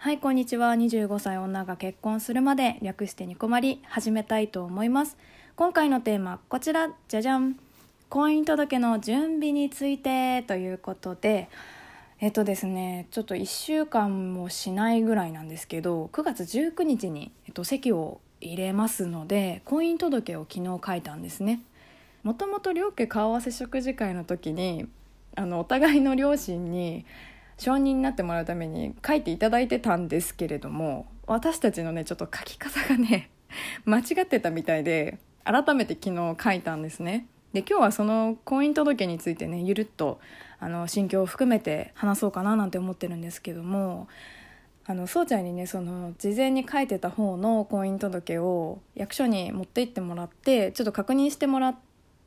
はいこんにちは。25歳女が結婚するまで略してニコマリ始めたいと思います。今回のテーマこちら。じゃじゃん。婚姻届の準備についてということで。えっとですねちょっと1週間もしないぐらいなんですけど9月19日に、えっと、籍を入れますので婚姻届を昨日書いたんですね。もともと両家顔合わせ食事会の時にあのお互いの両親に承認になってもらうために書いていただいてたんですけれども私たちのねちょっと書き方がね 間違ってたみたいで改めて昨日書いたんですね。で今日はその婚姻届についてねゆるっとあの心境を含めて話そうかななんて思ってるんですけどもあのそうちゃんにねその事前に書いてた方の婚姻届を役所に持って行ってもらってちょっと確認してもらっ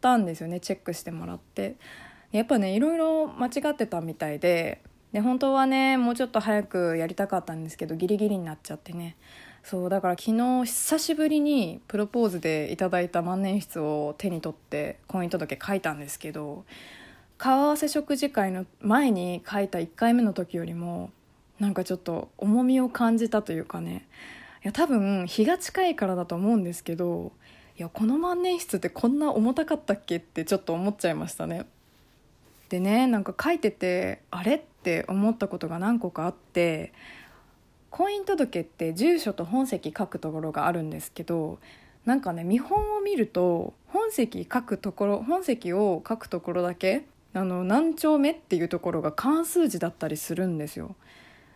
たんですよねチェックしてもらって。やっぱねいろいろ間違ってたみたいでで本当はねもうちょっと早くやりたかったんですけどギリギリになっちゃってねそうだから昨日久しぶりにプロポーズでいただいた万年筆を手に取って婚姻届書いたんですけど顔合わせ食事会の前に書いた1回目の時よりもなんかちょっと重みを感じたというかねいや多分日が近いからだと思うんですけどいやこの万年筆ってこんな重たかったっけってちょっと思っちゃいましたね。でねなんか書いててあれって思ったことが何個かあって婚姻届って住所と本籍書くところがあるんですけどなんかね見本を見ると本籍書くところ本籍を書くところだけあの何丁目っていうところが関数字だったりするんですよ。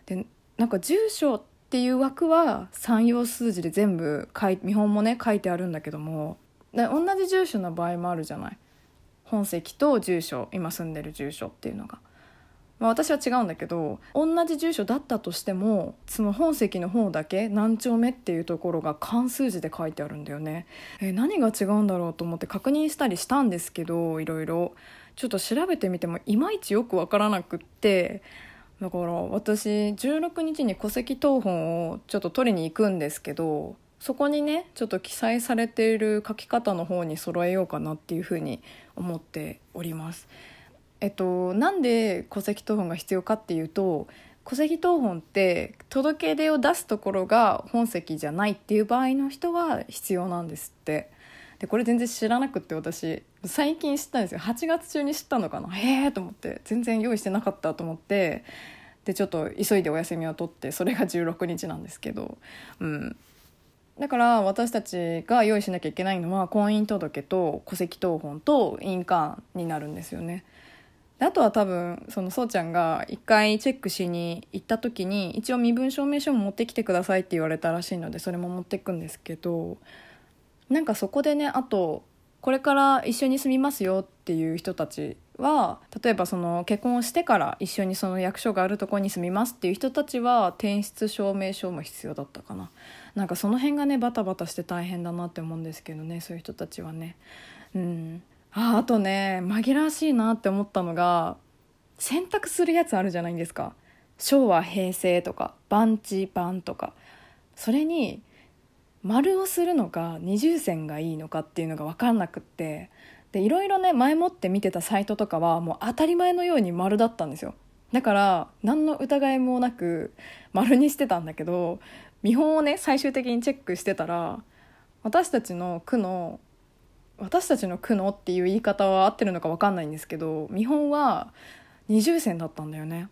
でなんか住所っていう枠は三要数字で全部見本もね書いてあるんだけども同じ住所の場合もあるじゃない。本籍と住所今住んでる住所っていうのが。まあ、私は違うんだけど同じ住所だったとしてもその本籍の方だけ何丁目っていうところが漢数字で書いてあるんだよね。え何が違うんだろうと思って確認したりしたんですけどいろいろちょっと調べてみてもいまいちよく分からなくってだから私16日に戸籍謄本をちょっと取りに行くんですけどそこにねちょっと記載されている書き方の方に揃えようかなっていうふうに思っております。えっと、なんで戸籍謄本が必要かっていうと戸籍謄本って届け出を出すところが本籍じゃないっていう場合の人は必要なんですって。でこれ全然知らなくって私最近知ったんですよ。8月中に知ったのかな。へえと思って全然用意してなかったと思ってでちょっと急いでお休みを取ってそれが16日なんですけどうん。だから私たちが用意しなきゃいけないのは婚姻届と戸籍謄本と印鑑になるんですよね。あとは多分そのそうちゃんが一回チェックしに行った時に一応身分証明書も持ってきてくださいって言われたらしいのでそれも持ってくんですけどなんかそこでねあとこれから一緒に住みますよっていう人たちは例えばその結婚をしてから一緒にその役所があるところに住みますっていう人たちは転出証明書も必要だったかな。なんかその辺がねバタバタして大変だなって思うんですけどねそういう人たちはね。うん。ああとね紛らわしいなって思ったのが選択するやつあるじゃないですか。昭和平成とか番地番とか。それに丸をするのか二重線がいいのかっていうのが分かんなくってでいろいろね前もって見てたサイトとかはもう当たり前のように丸だったんですよだから何の疑いもなく丸にしてたんだけど見本をね最終的にチェックしてたら私たちの区の私たちの区のっていう言い方は合ってるのか分かんないんですけど見本は二重線だったんだよね。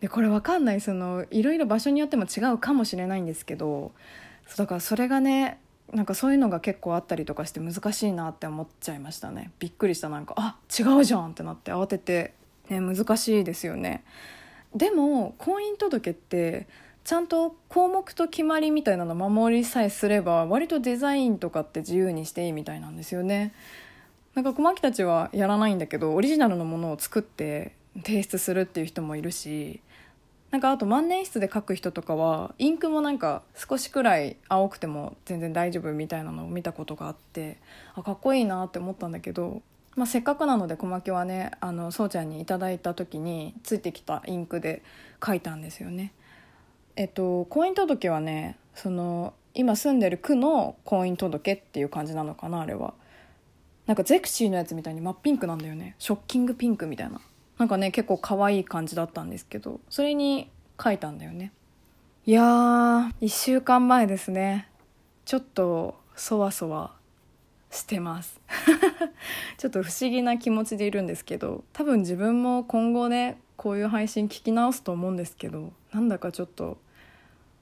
でこれ分かんないそのいろいろ場所によっても違うかもしれないんですけどだからそれがねなんかそういうのが結構あったりとかして難しいなって思っちゃいましたね。びっくりした。なんかあ違うじゃんってなって慌てて、ね、難しいですよね。でも婚姻届ってちゃんと項目と決まりみたいなの守りさえすれば割とデザインとかって自由にしていいみたいなんですよね。なんか小牧たちはやらないんだけどオリジナルのものを作って提出するっていう人もいるしなんかあと万年筆で書く人とかはインクもなんか少しくらい青くても全然大丈夫みたいなのを見たことがあってあかっこいいなって思ったんだけど、まあ、せっかくなので小牧はねあのそうちゃんにいただいた時についてきたインクで書いたんですよね。えっと婚姻届はねその今住んでる区の婚姻届っていう感じなのかなあれは。なんかゼクシーのやつみたいに真っピンクなんだよねショッキングピンクみたいななんかね結構可愛い感じだったんですけどそれに書いたんだよね。いやー1週間前ですね。ちょっとそわそわしてます。ちょっと不思議な気持ちでいるんですけど多分自分も今後ねこういう配信聞き直すと思うんですけどなんだかちょっと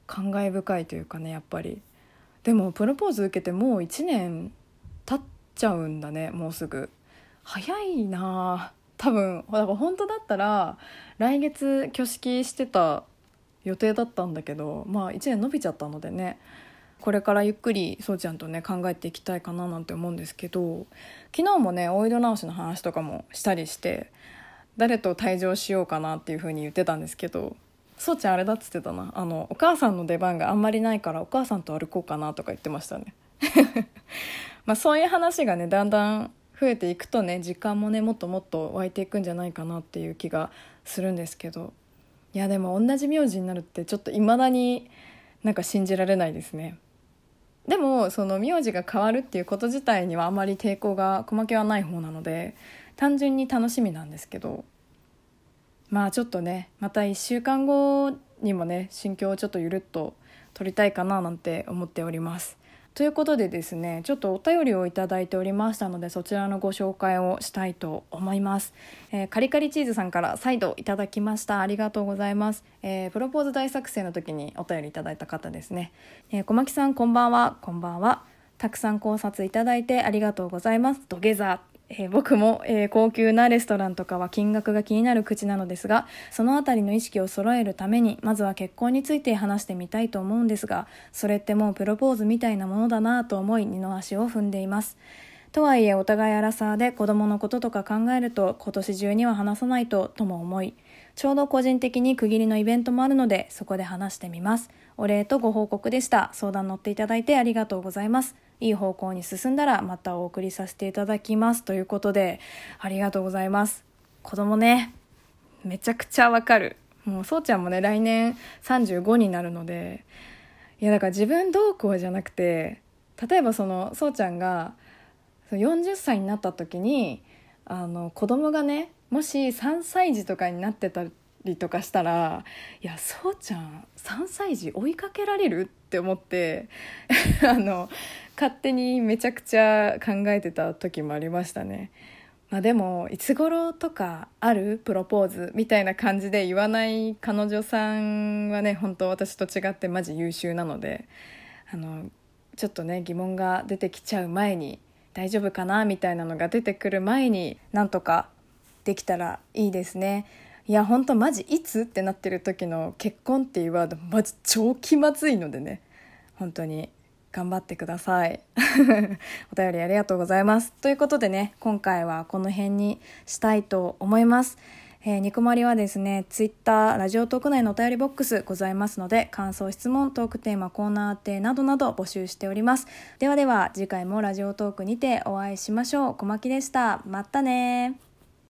感慨深いというかねやっぱり。でもプロポーズ受けてもう1年経っちゃうんだねもうすぐ。早いな多分だから本当だったら来月挙式してた予定だったんだけどまあ1年伸びちゃったのでねこれからゆっくりそうちゃんとね考えていきたいかななんて思うんですけど昨日もねお色直しの話とかもしたりして誰と退場しようかなっていう風に言ってたんですけどそうちゃんあれだっつってたな。あのお母さんの出番があんまりないからお母さんと歩こうかなとか言ってましたね。まあそういう話がねだんだん増えていくとね時間もねもっともっと湧いていくんじゃないかなっていう気がするんですけど。いやでも同じ名字になるってちょっといまだになんか信じられないですね。でもその名字が変わるっていうこと自体にはあまり抵抗が細けはない方なので単純に楽しみなんですけど。まあちょっとねまた1週間後にもね心境をちょっとゆるっと取りたいかななんて思っております。ということでですねちょっとお便りをいただいておりましたのでそちらのご紹介をしたいと思います、えー、カリカリチーズさんから再度いただきました。ありがとうございます、えー、プロポーズ大作戦の時にお便りいただいた方ですね、えー、小牧さんこんばんは。こんばんは。たくさん考察いただいてありがとうございます。土下座。えー、僕も、えー、高級なレストランとかは金額が気になる口なのですがその辺りの意識を揃えるためにまずは結婚について話してみたいと思うんですがそれってもうプロポーズみたいなものだなと思い二の足を踏んでいます。とはいえお互いアラサーで子供のこととか考えると今年中には話さないととも思いちょうど個人的に区切りのイベントもあるのでそこで話してみます。お礼とご報告でした。相談乗っていただいてありがとうございます。いい方向に進んだらまたお送りさせていただきますということでありがとうございます。子供ねめちゃくちゃわかる。もうそうちゃんもね来年35になるのでいやだから自分どうこうじゃなくて例えばそのそうちゃんが40歳になった時にあの子供がねもし3歳児とかになってたりとかしたらいやそうちゃん3歳児追いかけられるって思って あの勝手にめちゃくちゃ考えてた時もありましたね。まあ、でもいつ頃とかあるプロポーズみたいな感じで言わない彼女さんはね本当私と違ってマジ優秀なのであのちょっとね疑問が出てきちゃう前に大丈夫かなみたいなのが出てくる前になんとかできたらいいですね。いや本当マジいつってなってる時の結婚っていうワードマジ超気まずいのでね本当に頑張ってください お便りありがとうございますということでね今回はこの辺にしたいと思いますえー、ニコマリはですね、ツイッター、ラジオトーク内のお便りボックスございますので、感想、質問、トークテーマ、コーナー宛などなど募集しております。ではでは、次回もラジオトークにてお会いしましょう。小牧でした。またね